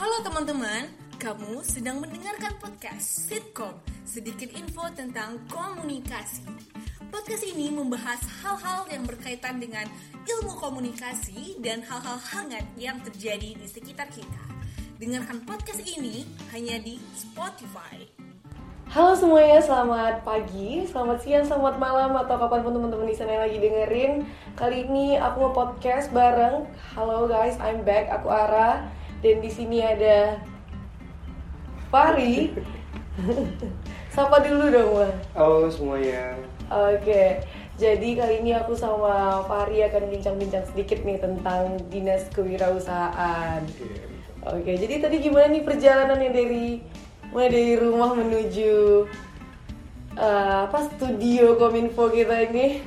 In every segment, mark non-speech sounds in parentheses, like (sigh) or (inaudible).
Halo teman-teman, kamu sedang mendengarkan podcast Sitkom, sedikit info tentang komunikasi. Podcast ini membahas hal-hal yang berkaitan dengan ilmu komunikasi dan hal-hal hangat yang terjadi di sekitar kita. Dengarkan podcast ini hanya di Spotify. Halo semuanya, selamat pagi, selamat siang, selamat malam atau kapan pun teman-teman di sana yang lagi dengerin. Kali ini aku mau podcast bareng. Halo guys, I'm back. Aku Ara dan di sini ada Fari. Sapa dulu dong, Ma. Halo semuanya. Oke. Jadi kali ini aku sama Fari akan bincang-bincang sedikit nih tentang dinas kewirausahaan. Oke, jadi tadi gimana nih perjalanannya dari mulai dari rumah menuju eh, apa studio Kominfo kita ini?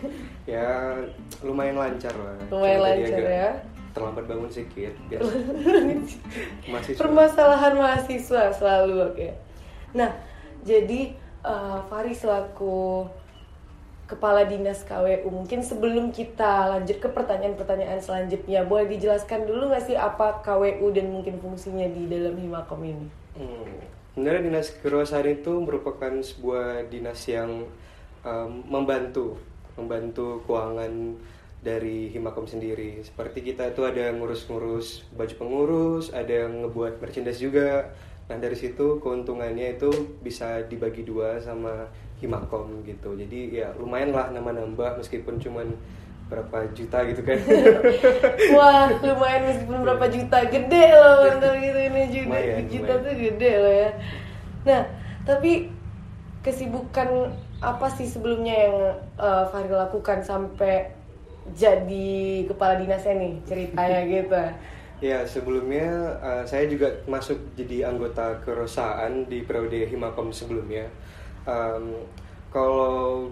Ya lumayan lancar lah. Lumayan Cuma lancar agak ya. Terlambat bangun sedikit. Biasa. (laughs) Permasalahan mahasiswa selalu oke. Nah, jadi eh, Fari selaku kepala dinas KWU mungkin sebelum kita lanjut ke pertanyaan-pertanyaan selanjutnya boleh dijelaskan dulu nggak sih apa KWU dan mungkin fungsinya di dalam Himakom ini? Hmm. Sebenarnya dinas kewirausahaan itu merupakan sebuah dinas yang um, membantu membantu keuangan dari Himakom sendiri. Seperti kita itu ada ngurus-ngurus baju pengurus, ada yang ngebuat merchandise juga. Nah dari situ keuntungannya itu bisa dibagi dua sama Himakom gitu. Jadi ya lumayan lah nama nambah meskipun cuman berapa juta gitu kan. (laughs) Wah, lumayan meskipun berapa juta gede loh untuk (laughs) gitu ini juta, Lumayan, juta lumayan. tuh gede loh ya. Nah, tapi kesibukan apa sih sebelumnya yang uh, Fahri lakukan sampai jadi kepala dinasnya nih ceritanya (laughs) gitu. Ya sebelumnya eh, saya juga masuk jadi anggota kewirausahaan di periode Himakom sebelumnya. Em, kalau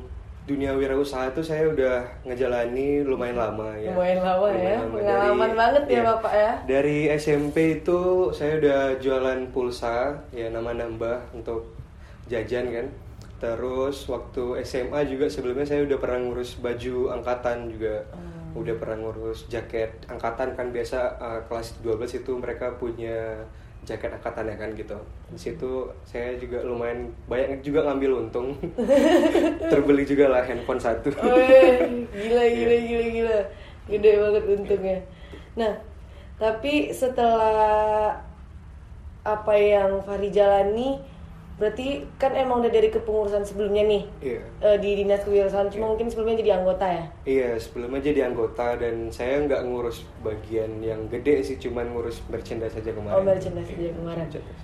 dunia wirausaha itu saya udah ngejalani lumayan lama ya. Lumayan lama ya, lama. pengalaman banget ya, Bapak ya. Dari SMP itu saya udah jualan pulsa ya nama nambah untuk jajan kan. Terus waktu SMA juga sebelumnya saya udah pernah ngurus baju angkatan juga. Hmm. Udah pernah ngurus jaket angkatan kan biasa uh, kelas 12 itu mereka punya jaket angkatan ya kan gitu. Di situ saya juga lumayan banyak juga ngambil untung. (laughs) Terbeli juga lah handphone satu. Wih, gila (laughs) gila gila gila. Gede banget untungnya. Nah, tapi setelah apa yang Fahri jalani berarti kan emang udah dari kepengurusan sebelumnya nih Iya. eh, di dinas kewirausahaan cuma mungkin sebelumnya jadi anggota ya Iya, sebelumnya jadi anggota dan saya nggak ngurus bagian yang gede sih, cuman ngurus merchandise saja kemarin. Oh, merchandise saja Iya, kemarin. merchandise.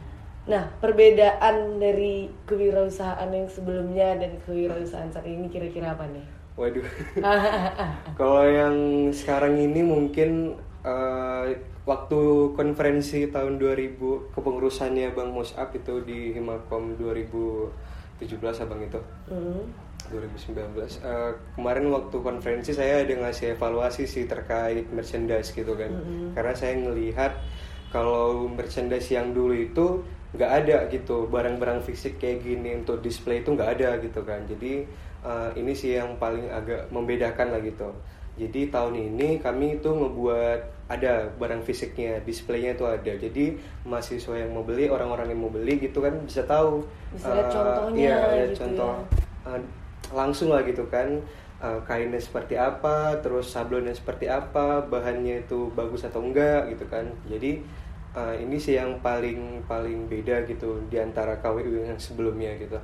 nah perbedaan dari kewirausahaan yang sebelumnya dan kewirausahaan saat ini kira-kira apa nih Waduh. (laughs) Kalau yang sekarang ini mungkin eh, waktu konferensi tahun 2000 kepengurusannya Bang Musab itu di Himakom 2017 abang itu. Hmm. 2019 Eh, kemarin waktu konferensi saya ada ngasih evaluasi sih terkait merchandise gitu kan. Karena saya ngelihat kalau merchandise yang dulu itu nggak ada gitu. Barang-barang fisik kayak gini untuk display itu nggak ada gitu kan. Jadi eh, ini sih yang paling agak membedakan lah gitu. Jadi tahun ini kami itu ngebuat ada barang fisiknya displaynya itu ada. Jadi mahasiswa yang mau beli orang-orang yang mau beli gitu kan bisa tahu Bisa lihat eh, contohnya iya, lihat gitu contoh ya. uh, langsung lah gitu kan. Uh, kainnya seperti apa terus sablonnya seperti apa bahannya itu bagus atau enggak gitu kan. Jadi uh, ini sih yang paling paling beda gitu di antara KWU yang sebelumnya gitu.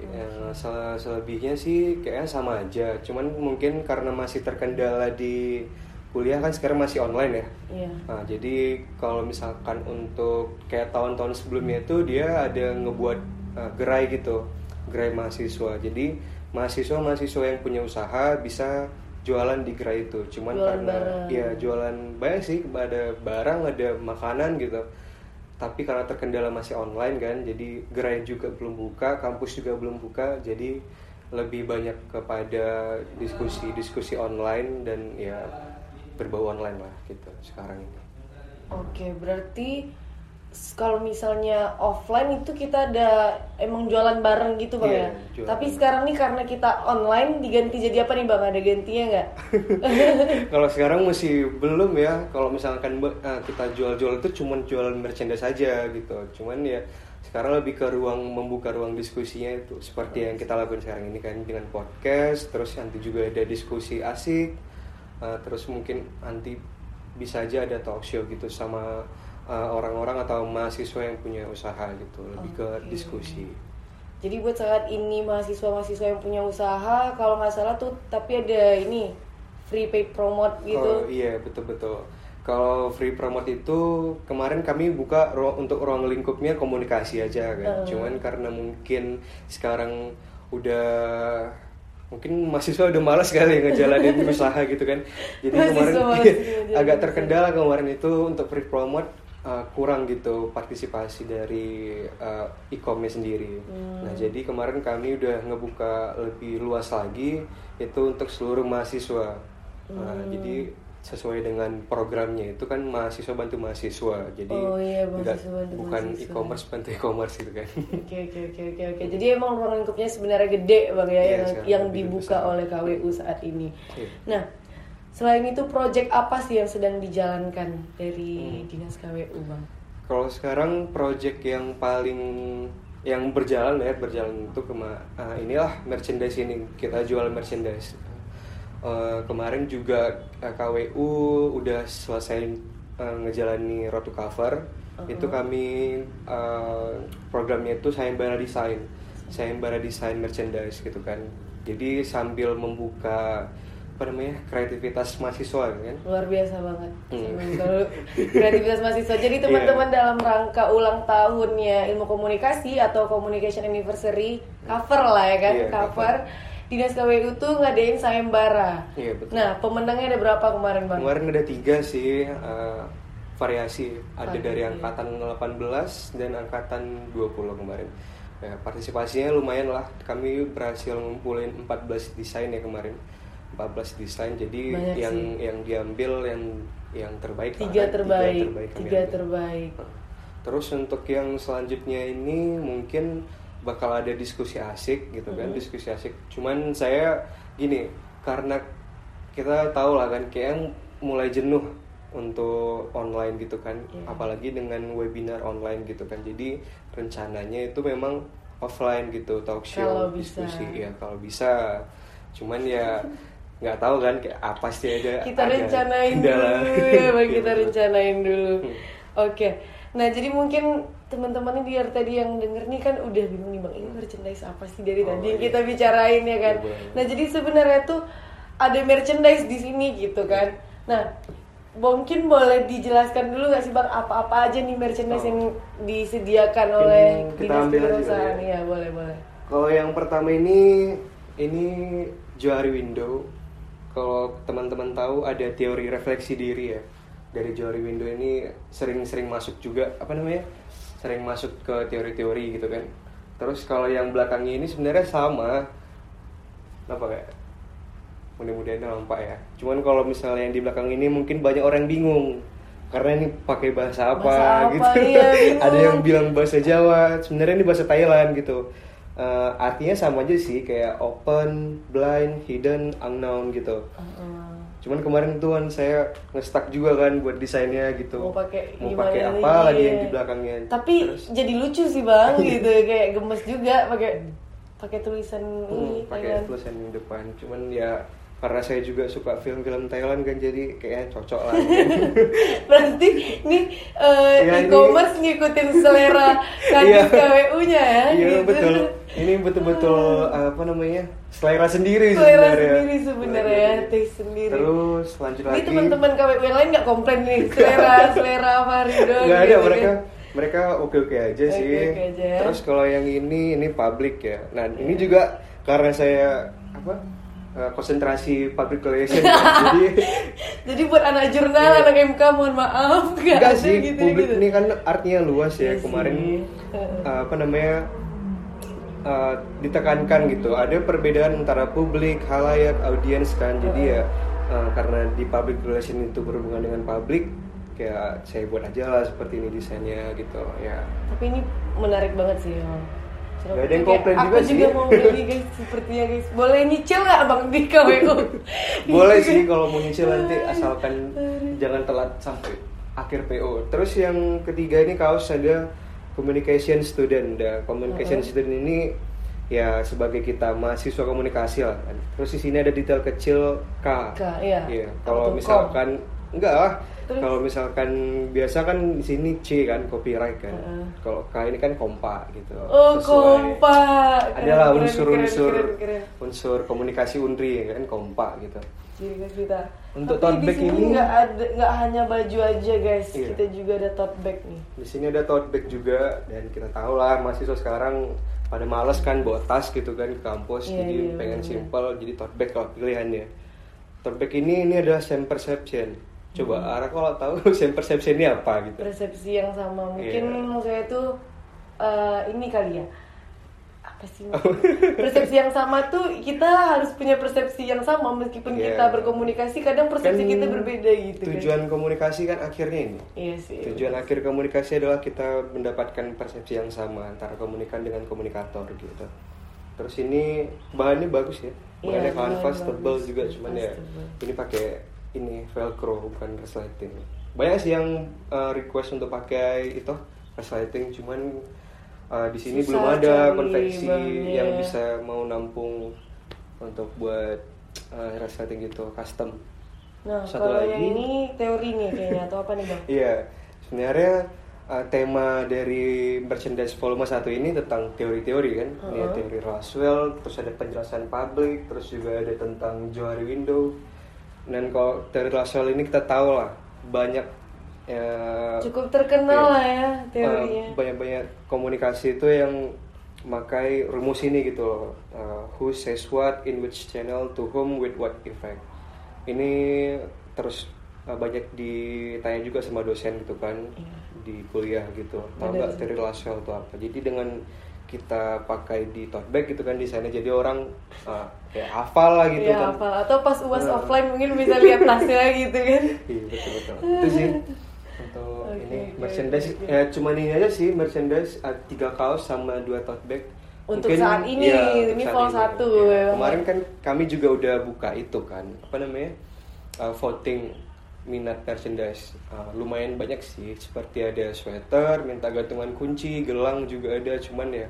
Yang sel- selebihnya sih kayaknya sama aja. Cuman mungkin karena masih terkendala di kuliah kan sekarang masih online ya Iya. Nah, jadi kalau misalkan untuk kayak tahun-tahun sebelumnya itu dia ada ngebuat uh, gerai gitu, gerai mahasiswa. Jadi mahasiswa-mahasiswa yang punya usaha bisa jualan di gerai itu. Cuman Jualan karena barang. ya jualan banyak sih, ada barang, ada makanan gitu. Tapi karena terkendala masih online kan, jadi gerai juga belum buka, kampus juga belum buka, jadi lebih banyak kepada diskusi-diskusi online dan ya berbau online lah gitu sekarang ini. Oke, berarti kalau misalnya offline itu kita ada emang jualan bareng gitu bang Iya, ya. jualan. Tapi sekarang nih karena kita online diganti jadi apa nih bang? Ada gantinya nggak? (laughs) Kalau sekarang masih belum ya. Kalau misalkan eh, kita jual-jual itu cuma jualan merchandise saja gitu. Cuman ya sekarang lebih ke ruang membuka ruang diskusinya itu seperti yang kita lakukan sekarang ini kan dengan podcast. Terus nanti juga ada diskusi asik. Eh, terus mungkin nanti bisa aja ada talk show gitu sama eh, orang-orang atau mahasiswa yang punya usaha gitu. Lebih ke Oke. diskusi. Jadi buat saat ini mahasiswa-mahasiswa yang punya usaha, kalau nggak salah tuh tapi ada ini free paid promote gitu. Oh iya betul betul. Kalau free promote itu kemarin kami buka ru- untuk ruang lingkupnya komunikasi aja kan. Cuman karena mungkin sekarang udah mungkin mahasiswa udah malas kali ngejalanin (laughs) usaha gitu kan. Jadi Mahasiswa kemarin malas ngejalanin agak usaha. terkendala kemarin itu untuk free promote uh, kurang gitu partisipasi dari uh, e-commerce sendiri. Nah, jadi kemarin kami udah ngebuka lebih luas lagi itu untuk seluruh mahasiswa. Nah, jadi sesuai dengan programnya itu kan mahasiswa bantu mahasiswa. Jadi Oh iya, mahasiswa bantu bukan mahasiswa. e-commerce bantu e-commerce gitu kan. (laughs) Oke oke oke oke oke. Jadi emang ruang lingkupnya sebenarnya gede bang ya Iya, yang, yang dibuka besar. oleh KWU saat ini. Iya. Nah selain itu project apa sih yang sedang dijalankan dari Hmm. dinas KWU bang? Kalau sekarang project yang paling yang berjalan ya berjalan itu kema ah, inilah merchandise ini kita jual merchandise. Eh, kemarin juga eh, KWU udah selesai eh, ngejalani road to cover. Itu kami eh, programnya itu sayembara desain, sayembara desain merchandise gitu kan. Jadi sambil membuka apa namanya kreativitas mahasiswa kan. Luar biasa banget. Hmm. Kalau kreativitas mahasiswa. Jadi (laughs) teman-teman dalam rangka ulang tahunnya ilmu komunikasi atau communication anniversary cover lah ya kan Iya, cover. Dinas KWU tuh ngadain sayembara. Iya, betul. Nah pemenangnya ada berapa kemarin bang? Kemarin ada tiga sih eh, variasi. Ada Variasi. dari angkatan 18 dan angkatan 20 kemarin. Ya, partisipasinya lumayan lah. Kami berhasil ngumpulin 14 desain ya kemarin. 14 desain. Jadi Banyak yang sih. yang diambil yang yang terbaik lah. Tiga terbaik. Tiga ambil. terbaik. Terus untuk yang selanjutnya ini mungkin bakal ada diskusi asik gitu kan, diskusi asik. Cuman saya gini, karena kita tahu lah kan kayak mulai jenuh untuk online gitu kan, Iya. apalagi dengan webinar online gitu kan. Jadi rencananya itu memang offline gitu, talk show, Kalau bisa. diskusi ya kalau bisa. Cuman ya (laughs) nggak tahu kan kayak apa sih ada kita ada rencanain kendala. dulu (laughs) ya kita betul. rencanain dulu Hmm. oke nah jadi mungkin teman-teman ini biar tadi yang denger nih kan udah bingung nih bang ini merchandise apa sih dari Oh, tadi yang iya. kita bicarain ya kan Iya, nah jadi sebenarnya tuh ada merchandise di sini gitu kan nah mungkin boleh dijelaskan dulu nggak sih bang apa-apa aja nih merchandise Oh. yang disediakan oleh kita ambil aja ya. ya boleh boleh Kalau yang pertama ini ini Johari Window. Kalau teman-teman tahu ada teori refleksi diri ya. Dari Johari Window ini sering-sering masuk juga apa namanya? Sering masuk ke teori-teori gitu kan. Terus kalau yang belakangnya ini sebenarnya sama. Apa kayak? Mudah-mudahan nampak ya. Cuman kalau misalnya yang di belakang ini mungkin banyak orang bingung. Karena ini pakai bahasa apa Bahasa apa, gitu. iya, (laughs) ada yang bilang bahasa Jawa, sebenarnya ini bahasa Thailand gitu. Eh, artinya sama aja sih kayak open, blind, hidden, unknown gitu. Heeh. Cuman kemarin tuh kan saya ngestak juga kan buat desainnya gitu. Mau pakai mau pakai apa lagi yang Iya. di belakangnya. Tapi Terus, jadi lucu sih bang, (laughs) gitu kayak gemes juga pakai pakai tulisan hmm, ini. pakai Thailand. tulisan di depan. Cuman ya karena saya juga suka film-film Thailand kan jadi kayaknya cocok lah. (laughs) Berarti nih eh, Ya, ini- e-commerce ngikutin selera (laughs) Iya. kadis KWU-nya ya. Iya gitu. betul. Ini betul-betul apa namanya selera sendiri Selera sebenarnya. sendiri sebenarnya, taste sendiri. Terus lanjut Ini lagi. teman-teman KWU yang lain nggak komplain nih selera selera Farido. Nggak ada gitu mereka kan. mereka oke oke aja sih. Oke-oke aja. Terus kalau yang ini ini public ya. Nah ini juga karena saya apa eh, konsentrasi public relation. (laughs) jadi Jadi buat anak jurnal, anak MK mohon maaf Iya. enggak sih gitu publik gitu. ini kan artinya luas ya. Iya Kemarin eh, apa namanya eh, ditekankan gitu. Ada perbedaan antara publik, halayak, audiens kan. Jadi ya eh, karena di public relation itu berhubungan dengan publik, ya saya buat aja lah seperti ini desainnya gitu ya Tapi ini menarik banget sih. Gak ada yang komplain aku juga sih. mau beli guys, sepertinya guys. Boleh nyicil nggak bang di KWU? (laughs) boleh sih kalau mau nyicil nanti asalkan jangan telat sampai akhir PO terus yang ketiga ini kaos ada communication student dan communication student ini ya sebagai kita mahasiswa komunikasi lah kan. terus di sini ada detail kecil K, K, iya. kalau Atau misalkan enggak lah Terus? kalau misalkan biasa kan di sini C kan copyright kan Heeh. kalau K ini kan kompa gitu Oh Sesuai- kompak. Keren, adalah unsur-unsur unsur komunikasi Unri ya kan kompa gitu Ciri khas kita. Untuk Tapi tote di bag sini ini- nggak ada nggak hanya baju aja guys, Iya. kita juga ada tote bag nih. Di sini ada tote bag juga dan kita tahu lah mahasiswa sekarang pada males kan bawa tas gitu kan ke kampus Iya, jadi iya, pengen bener. simple jadi tote bag kalau pilihannya. Tote bag ini ini adalah same perception. Coba Hmm. Ara kalau tahu (laughs) perception ini apa gitu. Persepsi yang sama. Mungkin Iya. maksudnya itu eh, ini kali ya. Apa sih maksudnya? (laughs) persepsi yang sama tuh kita harus punya persepsi yang sama meskipun Iya. kita berkomunikasi kadang persepsi Kan kita berbeda gitu kan. Tujuan komunikasi kan akhirnya ini. Iya sih. Tujuan akhir komunikasi adalah kita mendapatkan persepsi yang sama antara komunikan dengan komunikator gitu. Terus ini bahannya bagus ya. Iya, Bahannya bahan kanvas bagus. juga cuman ya ini pakai ini velcro bukan resleting. Banyak sih yang uh, request untuk pakai itu resleting cuman uh, di sini Susah belum ada konveksi bahannya. yang bisa mau nampung untuk buat uh, resleting gitu custom. Nah, Satu kalau lagi. yang ini teori nih kayaknya atau apa nih bang? Iya, sebenarnya uh, tema dari merchandise volume 1 ini tentang teori-teori kan. Ini ada teori Roswell, terus ada penjelasan publik, terus juga ada tentang Johari Window. Dan kalau teori Roswell ini kita tahu lah banyak ya, Cukup terkenal iya. lah ya teorinya. uh, banyak-banyak komunikasi itu yang makai rumus ini gitu loh. Uh, who says what in which channel to whom with what effect. Ini terus uh, banyak ditanya juga sama dosen gitu kan Iya. di kuliah gitu. Tahu nggak teori Laswell itu apa? Jadi dengan kita pakai di tote bag gitu kan desainnya jadi orang uh, kayak hafal lah gitu Iya, kan. hafal. Atau pas uas Nah. offline mungkin bisa lihat tasnya gitu kan. Iya betul betul. Itu sih untuk Oke, ini oke, merchandise oke. ya cuman ini aja sih merchandise ada tiga kaos sama dua tote bag. Untuk saat ini, untuk ini fall satu, Ya, ya. Kemarin kan kami juga udah buka itu kan apa namanya uh, voting minat merchandise Uh, lumayan banyak sih seperti ada sweater minta gantungan kunci gelang juga ada cuman ya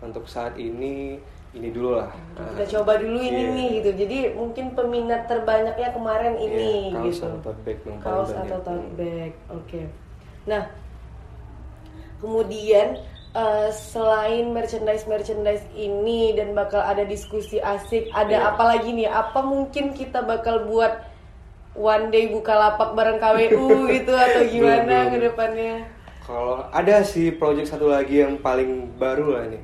untuk saat ini ini dulu lah Kita coba dulu ini iya. nih gitu. Jadi mungkin peminat terbanyaknya kemarin ini Iya, kaos gitu. atau tote bag Kaos banyak. atau tote bag. Oke. Nah, kemudian eh, selain merchandise merchandise ini dan bakal ada diskusi asik, ada Iya. apa lagi nih? Apa mungkin kita bakal buat one day buka lapak bareng KWU (laughs) gitu atau gimana ke depannya? Kalau ada sih project satu lagi yang paling baru lah nih,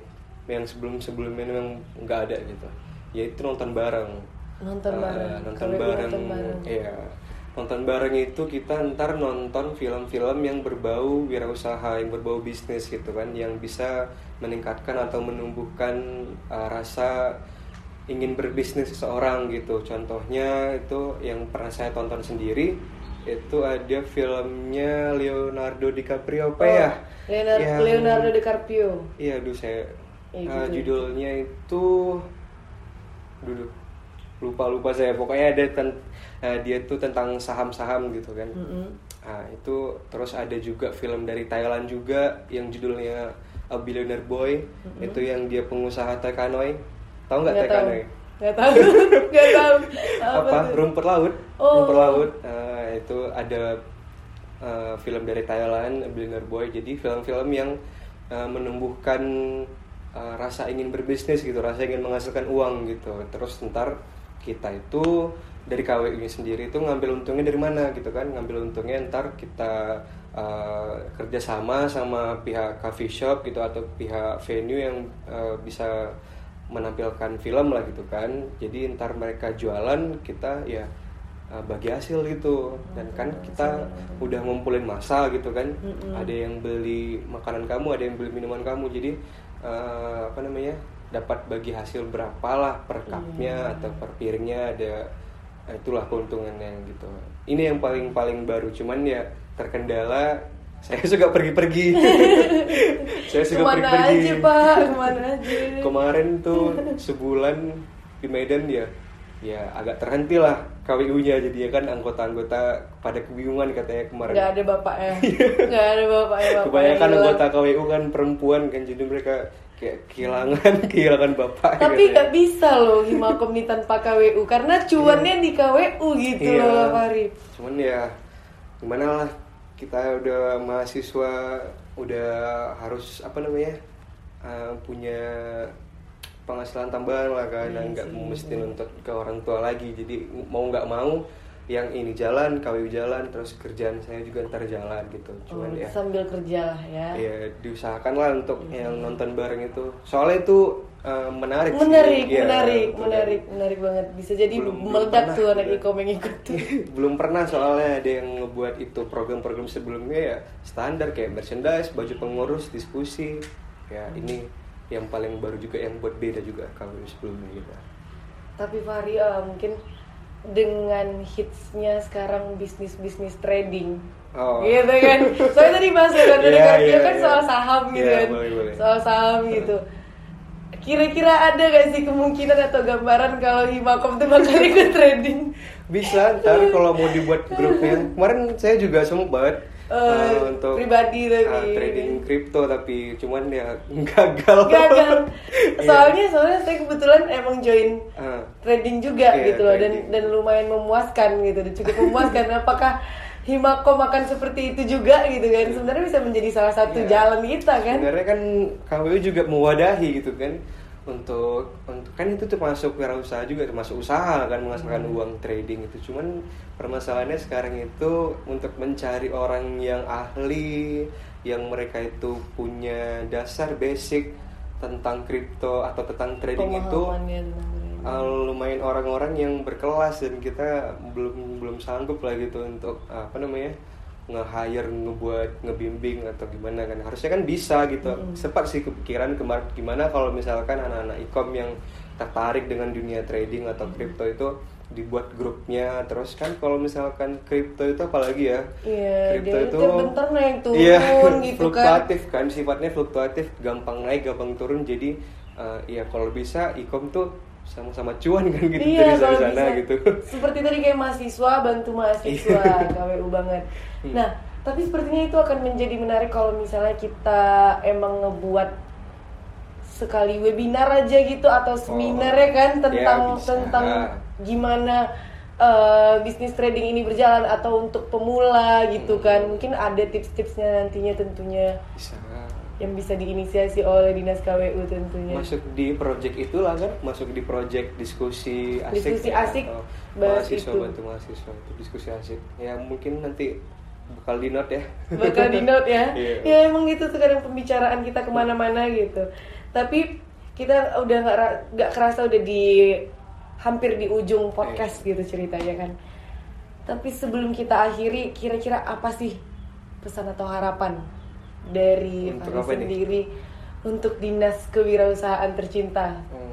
yang sebelum sebelumnya memang nggak ada gitu, yaitu nonton bareng. Nonton Eh, bareng. nonton KWU bareng. nonton bareng. Iya. Nonton bareng itu kita ntar nonton film-film yang berbau wirausaha, yang berbau bisnis gitu kan, yang bisa meningkatkan atau menumbuhkan eh, rasa ingin berbisnis seseorang gitu. Contohnya itu yang pernah saya tonton sendiri itu ada filmnya Leonardo DiCaprio apa ya? Oh, Leonardo, Yang- Leonardo DiCaprio. Iya, aduh saya Iya, eh, gitu. judulnya itu duduk lupa lupa saya pokoknya ada ten- eh, dia tuh tentang saham-saham gitu kan. Mm-mm. Nah, itu terus ada juga film dari Thailand juga yang judulnya A Billionaire Boy. Itu yang dia pengusaha Taekwondo. Tahu nggak. Taekwondo? Nggak tahu. Nggak tahu. (laughs) apa tuh? rumput laut Oh. rumput laut Eh, itu ada eh, film dari Thailand Billionaire Boy jadi film-film yang eh, menumbuhkan eh, rasa ingin berbisnis gitu rasa ingin menghasilkan uang gitu terus ntar kita itu dari KWU ini sendiri itu ngambil untungnya dari mana gitu kan ngambil untungnya ntar kita eh, kerjasama sama pihak coffee shop gitu atau pihak venue yang eh, bisa menampilkan film lah gitu kan. Jadi ntar mereka jualan kita ya uh, bagi hasil gitu. Dan kan kita udah ngumpulin masa gitu kan. Ada yang beli makanan kamu ada yang beli minuman kamu. Jadi uh, apa namanya dapat bagi hasil berapa lah per cupnya atau per piringnya ada nah, itulah keuntungannya gitu. Ini yang paling paling baru. Cuman ya terkendala saya (laughs) suka pergi-pergi (laughs) saya suka Ke mana pergi-pergi aja pak? Ke mana aja? kemarin tuh (laughs) sebulan di Medan ya ya agak terhenti lah KWU-nya jadi ya kan anggota-anggota pada kebingungan katanya kemarin Gak ada bapaknya. Gak ada bapaknya. bapaknya kebanyakan anggota KWU kan perempuan kan jadi mereka kayak kehilangan kehilangan bapak Tapi nggak bisa loh Himakom ini tanpa KWU karena cuannya di KWU gitu Iya. loh Fahri. cuman ya gimana lah kita udah mahasiswa udah harus apa namanya uh, punya penghasilan tambahan lah kan Iya dan nggak mesti nuntut ke orang tua lagi. Jadi mau nggak mau yang ini jalan KWU jalan terus kerjaan saya juga ntar jalan gitu Oh, cuman ya sambil kerja lah ya. ya diusahakan lah untuk yang nonton bareng itu soalnya itu uh, menarik sih. Menarik, Iya, menarik, betul. menarik, menarik banget. Bisa jadi Belum- belum meledak pernah, tuh anak iya. ikom yang ikut tuh. (laughs) belum pernah soalnya ada yang ngebuat itu program-program sebelumnya ya standar kayak merchandise, baju pengurus, diskusi. Ya ini yang paling baru juga yang buat beda juga kalau sebelumnya gitu. Tapi Fahri eh, mungkin dengan hitsnya sekarang bisnis-bisnis trading. Oh. Gitu kan. Soalnya tadi bahas kan tadi Iya, kan dia iya, kan iya. soal saham gitu Iya, kan. boleh, boleh. Soal saham gitu. Kira-kira ada gak sih kemungkinan atau gambaran kalau Himakom tuh bakal ikut trading? Bisa ntar (laughs) kalau mau dibuat grupnya. Kemarin saya juga sempat Eh, eh, untuk pribadi tapi. eh, trading kripto tapi cuman ya (laughs) gagal. Gagal. Iya. Soalnya soalnya saya kebetulan emang join Eh, trading juga Iya, gitu loh dan trading. dan lumayan memuaskan gitu dan cukup memuaskan (laughs) apakah Himakom akan seperti itu juga gitu kan sebenarnya bisa menjadi salah satu Iya. jalan kita kan Sebenarnya kan KWU juga mewadahi gitu kan untuk untuk kan itu termasuk wirausaha juga termasuk usaha kan menghasilkan Hmm. uang trading itu cuman permasalahannya sekarang itu untuk mencari orang yang ahli yang mereka itu punya dasar basic tentang kripto atau tentang trading itu uh, lumayan orang-orang yang berkelas dan kita belum belum sanggup lah gitu untuk uh, apa namanya nge-hire ngebuat ngebimbing atau gimana kan. Harusnya kan bisa gitu. Sempat sih kepikiran kemarin gimana kalau misalkan anak-anak ikom yang tertarik dengan dunia trading atau kripto itu dibuat grupnya. Terus kan kalau misalkan kripto itu apalagi ya? Kripto dia itu bentar naik turun iya, gitu kan. fluktuatif kan sifatnya fluktuatif gampang naik gampang turun. Jadi uh, ya kalau bisa ikom tuh sama-sama cuan kan gitu iya dari sana bisa. gitu. Seperti tadi kayak mahasiswa bantu mahasiswa Iya. (laughs) KWU banget. Hmm. nah tapi sepertinya itu akan menjadi menarik kalau misalnya kita emang ngebuat sekali webinar aja gitu atau seminar ya kan ya, tentang bisa. tentang gimana eh, bisnis trading ini berjalan atau untuk pemula gitu kan. Mungkin ada tips-tipsnya nantinya tentunya. Bisa yang bisa diinisiasi oleh dinas KWU tentunya. Masuk di project itulah kan masuk di project diskusi asik Diskusi ya, asik, mahasiswa itu. bantu mahasiswa itu diskusi asik. Ya mungkin nanti bakal di note ya. Bakal di note ya. (laughs) Iya. ya emang gitu sekarang pembicaraan kita ke mana-mana gitu. Tapi kita udah nggak nggak kerasa udah di hampir di ujung podcast Iya. gitu ceritanya kan. Tapi sebelum kita akhiri kira-kira apa sih pesan atau harapan dari Untuk apa sendiri untuk dinas kewirausahaan tercinta. Hmm.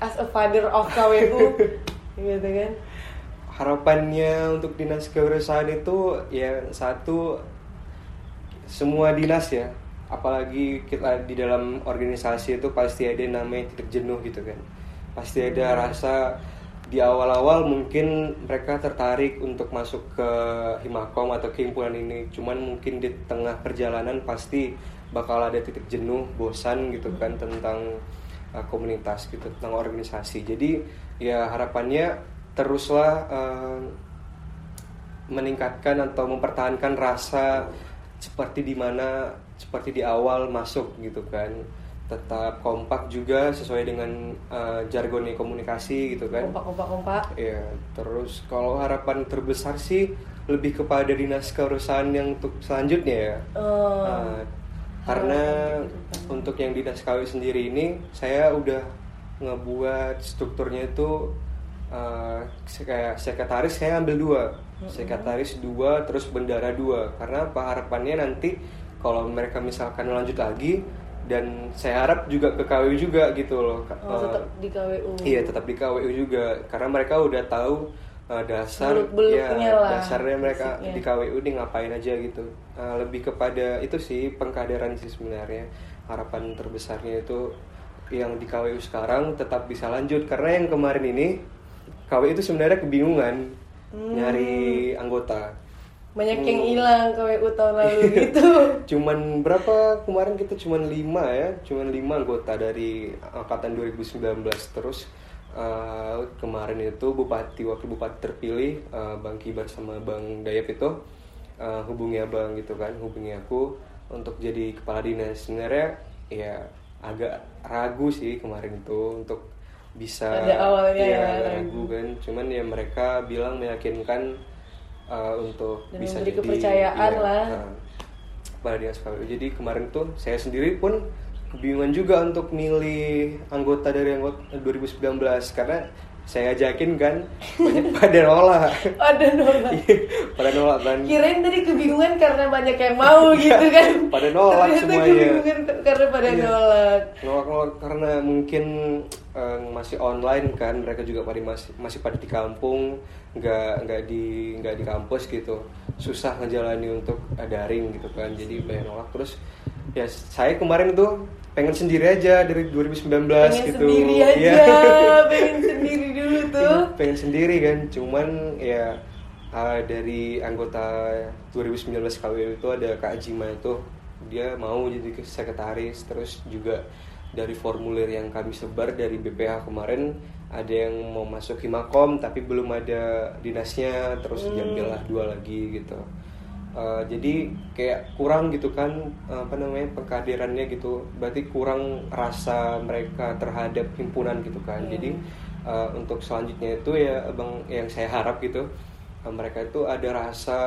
as a father of KWU (laughs) gitu kan? Harapannya untuk dinas kewirausahaan itu ya satu semua dinas ya. Apalagi kita di dalam organisasi itu pasti ada yang namanya titik jenuh gitu kan. Pasti ada rasa di awal-awal mungkin mereka tertarik untuk masuk ke Himakom atau ke himpunan ini. Cuman mungkin di tengah perjalanan pasti bakal ada titik jenuh bosan gitu kan tentang uh, komunitas gitu tentang organisasi. Jadi ya harapannya teruslah uh, meningkatkan atau mempertahankan rasa seperti di mana seperti di awal masuk gitu kan tetap kompak juga sesuai dengan uh, jargonnya komunikasi gitu kan. Kompak kompak kompak ya terus kalau harapan terbesar sih lebih kepada dinas keurusan yang untuk selanjutnya ya. Oh. Nah, karena untuk yang dinas KW sendiri ini saya udah ngebuat strukturnya itu uh, kayak sekretaris saya ambil dua. Sekretaris dua terus bendara dua. Karena apa? Harapannya nanti kalau mereka misalkan lanjut lagi dan saya harap juga ke KW juga gitu loh oh, Uh, tetap di KWU Iya tetap di KWU juga. Karena mereka udah tahu uh, dasar ya lah, dasarnya mereka basicnya. di KWU ini ngapain aja gitu. Uh, lebih kepada itu sih pengkaderan sih sebenarnya. Harapan terbesarnya itu yang di KWU sekarang tetap bisa lanjut. Karena yang kemarin ini KWU itu sebenarnya kebingungan Hmm. nyari anggota banyak yang Hmm. hilang ke WU tahun lalu (laughs) gitu. Cuman berapa? Kemarin kita cuman lima ya. Cuman lima anggota dari angkatan 2019 terus. Uh, kemarin itu bupati wakil bupati terpilih uh, bang Kibar sama bang Dayap itu uh, hubungi abang gitu kan hubungi aku untuk jadi kepala dinas. Sebenarnya ya agak ragu sih kemarin itu untuk bisa Ada awalnya ya, ya, ragu. ragu kan. Cuman ya mereka bilang meyakinkan uh, untuk Dan bisa jadi kepercayaan iya, lah. uh, dinas KPU. Jadi kemarin tuh saya sendiri pun kebingungan juga untuk milih anggota dari anggota 2019 karena saya ajakin kan (laughs) banyak pada nolak. ada nolak Iya, pada nolak kan. kirain tadi kebingungan karena banyak yang mau (laughs) gitu kan Iya, pada nolak Ternyata semuanya. kebingungan karena pada Iya. nolak Nolak-nolak karena mungkin eh, masih online kan mereka juga pada masih masih pada di kampung nggak nggak di nggak di kampus gitu. Susah ngejalani untuk eh, daring gitu kan jadi banyak nolak. Terus ya saya kemarin tuh pengen sendiri aja dari 2019 pengen gitu. sendiri Iya. aja (laughs) pengen sendiri dulu tuh. Pengen sendiri kan cuman ya uh, dari anggota 2019 KW itu ada Kak Jima itu. Dia mau jadi sekretaris terus juga dari formulir yang kami sebar dari BPH kemarin ada yang mau masuk Himakom tapi belum ada dinasnya terus diambil lah dua lagi gitu. Uh, jadi kayak kurang gitu kan apa namanya pengkaderannya gitu. Berarti kurang rasa mereka terhadap himpunan gitu kan. Iya. jadi uh, untuk selanjutnya itu ya abang yang saya harap gitu uh, mereka itu ada rasa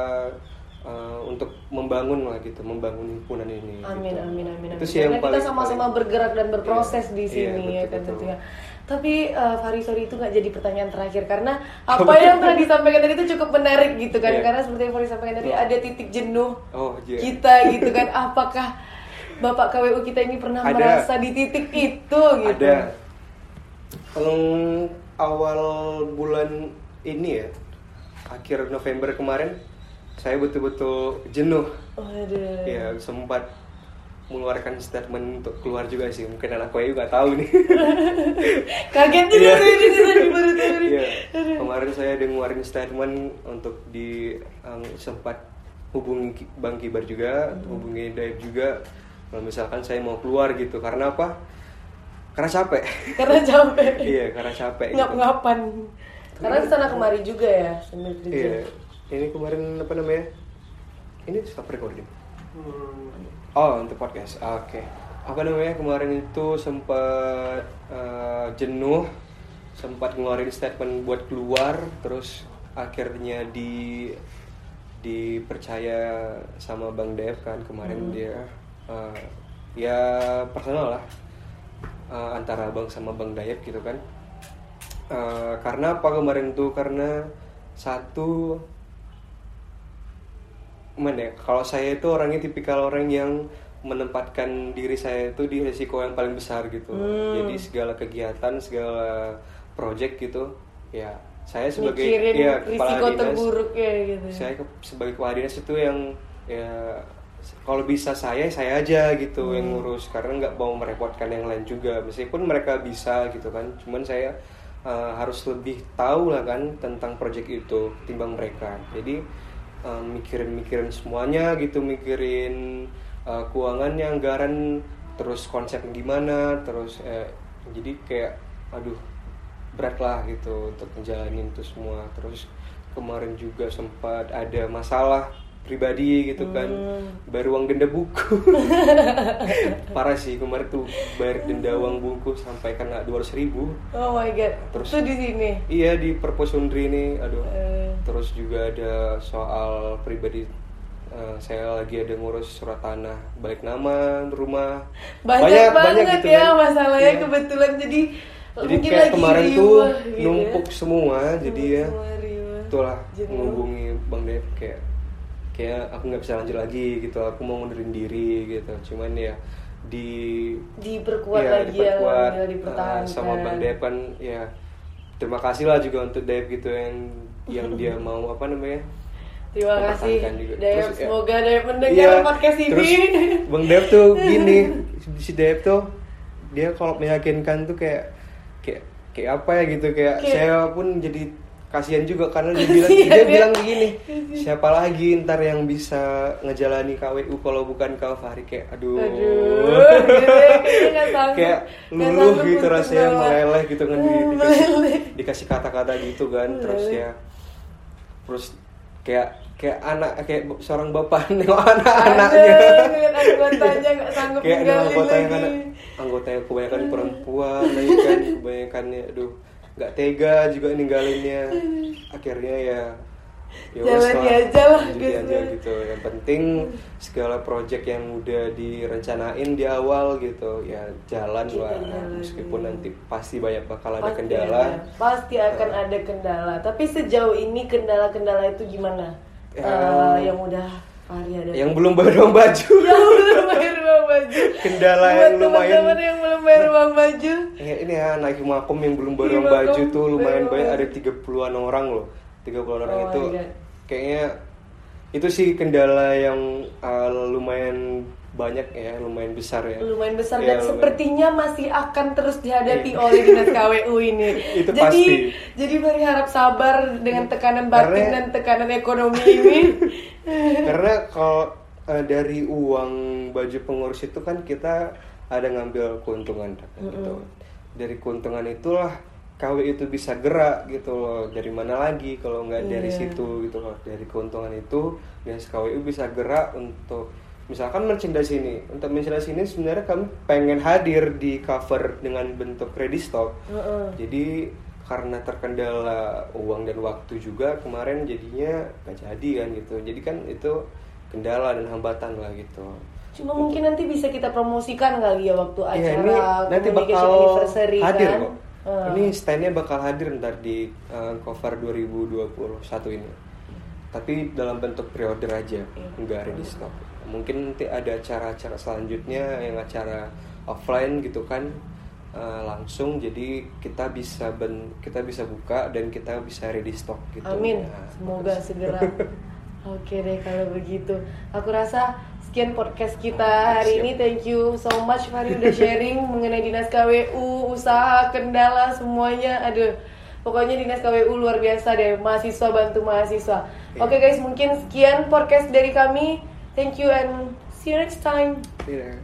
uh, untuk membangun lah gitu membangun himpunan ini Amin gitu. amin amin amin. itu sih yang Karena kita sama-sama paling- bergerak dan berproses Iya, di iya, sini ya betul, kan betul. tentunya. Tapi uh, Fari sorry itu nggak jadi pertanyaan terakhir karena (laughs) apa yang telah disampaikan tadi itu cukup menarik gitu kan Iya. karena seperti yang Fari sampaikan tadi ada titik jenuh oh iya kita gitu kan (laughs) apakah Bapak KWU kita ini pernah Ada. merasa di titik itu gitu? Ada. Kalau awal bulan ini ya, akhir November kemarin, saya betul-betul jenuh. Waduh. Ya sempat mengeluarkan statement untuk keluar juga sih. Mungkin anak KWU nggak tahu nih. (laughs) Kaget juga Iya. tuh ini tadi baru. Iya. Kemarin saya ada ngeluarin statement untuk di um, sempat hubungi Bang Kibar juga, hubungi Daib juga. Kalau misalkan saya mau keluar gitu, karena apa? Karena capek. Karena capek. iya, karena capek. gitu. Ngap-ngapan. Karena ke sana kemari juga ya sambil kerja. Iya. Ini kemarin apa namanya? Ini stop recording. Oh, untuk podcast. Oke. Apa namanya? Kemarin itu sempat eh, jenuh, sempat ngeluarin statement buat keluar, terus akhirnya di dipercaya sama Bang Dev kan kemarin dia eh, ya personal lah eh, antara Bang sama Bang Dayap gitu kan. Eh, karena apa kemarin tuh? Karena satu mana ya, kalau saya itu orangnya tipikal orang yang menempatkan diri saya itu di risiko yang paling besar gitu Hmm. jadi segala kegiatan segala project gitu ya saya sebagai Mikirin ya, risiko dinas, terburuknya gitu. saya ke- sebagai kepala dinas itu yang ya kalau bisa saya saya aja gitu yang Hmm. ngurus karena nggak mau merepotkan yang lain juga meskipun mereka bisa gitu kan cuman saya uh, harus lebih tahu lah kan tentang project itu timbang mereka jadi uh, mikirin-mikirin semuanya gitu mikirin uh, keuangannya anggaran terus konsep gimana terus eh, jadi kayak aduh berat lah gitu untuk menjalani itu semua. Terus kemarin juga sempat ada masalah pribadi gitu kan Hmm. baru uang denda buku (laughs) parah sih kemarin tuh bayar denda uang buku sampai kena dua ribu Oh my god. Terus- Itu di sini. iya di Perpus Undri ini aduh Eh, terus juga ada soal pribadi eh, saya lagi ada ngurus surat tanah balik nama rumah banyak, banget gitu ya kan. masalahnya Iya. kebetulan jadi jadi mungkin kayak lagi kemarin tuh gitu ya. numpuk semua jadi ya Semua itulah menghubungi bang Dev kayak kayak aku nggak bisa lanjut lagi gitu aku mau ngundurin diri gitu cuman ya di diperkuat ya, lagi ya diperkuat, eh, dipertahankan sama bang Dev kan ya terima kasih lah juga untuk Dev gitu yang yang dia (laughs) mau apa namanya Terima kasih juga. Terus, ya. semoga Dayap mendengar Iya, podcast ini. terus Bang Dev tuh (laughs) gini, si Dev tuh dia kalau meyakinkan tuh kayak kayak kayak apa ya gitu kayak Kayak- saya pun jadi kasihan juga karena dia (laughs) bilang Kasihan dia bilang gini siapa lagi ntar yang bisa ngejalani KWU kalau bukan kau Fahri? Kayak aduh, Aduh, gitu ya, kayaknya nggak (laughs) sanggup. kayak luluh gitu rasanya meleleh gitu kan di- dikasih, dikasih kata-kata gitu kan terus ya terus kayak kayak anak kayak seorang bapak (laughs) nengok anak-anaknya. Anggotanya nggak sanggup kayak anggotanya kan lagi. anggotanya kebanyakan perempuan lagi kan kebanyakannya aduh nggak tega juga ninggalinnya. Akhirnya ya ya wes Jalani lah, aja lah, guys, aja ya. gitu. Yang penting segala project yang udah direncanain di awal gitu ya jalan Kita lah. meskipun nanti pasti banyak bakal ada Pasti kendala. ada. pasti akan ada kendala. Tapi sejauh ini kendala-kendala itu gimana? Ya. Eh, yang udah Fahri ada. Yang belum bayar uang baju. Yang belum bayar uang baju. (laughs) Kendala Buat yang lumayan- teman-teman yang belum bayar uang baju Ya, ini ya naik makom yang belum Himakom baju tuh lumayan banyak ada 30-an orang loh 30-an orang Oh itu kayaknya itu sih kendala yang uh, lumayan banyak ya lumayan besar ya lumayan besar Ya, dan lumayan. sepertinya masih akan terus dihadapi Iya. oleh dinas (laughs) KWU ini. Itu jadi pasti. jadi mari harap sabar dengan tekanan batin Karena- dan tekanan ekonomi ini. (laughs) karena kalau uh, dari uang baju pengurus itu kan kita ada ngambil keuntungan gitu. Dari keuntungan itulah KW itu bisa gerak gitu loh. Dari mana lagi kalau nggak dari Iya. situ gitu loh. Dari keuntungan itu dinas KWU bisa gerak untuk misalkan merchandise ini. Untuk merchandise ini sebenarnya kami pengen hadir di cover dengan bentuk ready stock. Heeh. jadi karena terkendala uang dan waktu juga kemarin jadinya nggak jadi kan gitu. Jadi kan itu kendala dan hambatan lah gitu Cuma mungkin nanti bisa kita promosikan kali ya waktu acara Ya, ini nanti bakal anniversary hadir kan. kok. Eh. Ini standnya bakal hadir ntar di uh, cover 2021 ini. Tapi dalam bentuk pre-order aja, Iya. nggak ready stock. Mungkin nanti ada acara-acara selanjutnya yang acara offline gitu kan uh, langsung jadi kita bisa ben kita bisa buka dan kita bisa ready stock gitu. Amin. Ya, Semoga bagus. segera. (laughs) Oke deh kalau begitu. Aku rasa sekian podcast kita hari Siap. ini. Thank you so much Fahri udah sharing (laughs) mengenai dinas KWU, usaha, kendala semuanya. Aduh. Pokoknya dinas KWU luar biasa deh. Mahasiswa bantu mahasiswa. Iya. Oke guys, mungkin sekian podcast dari kami. Thank you and see you next time. Iya.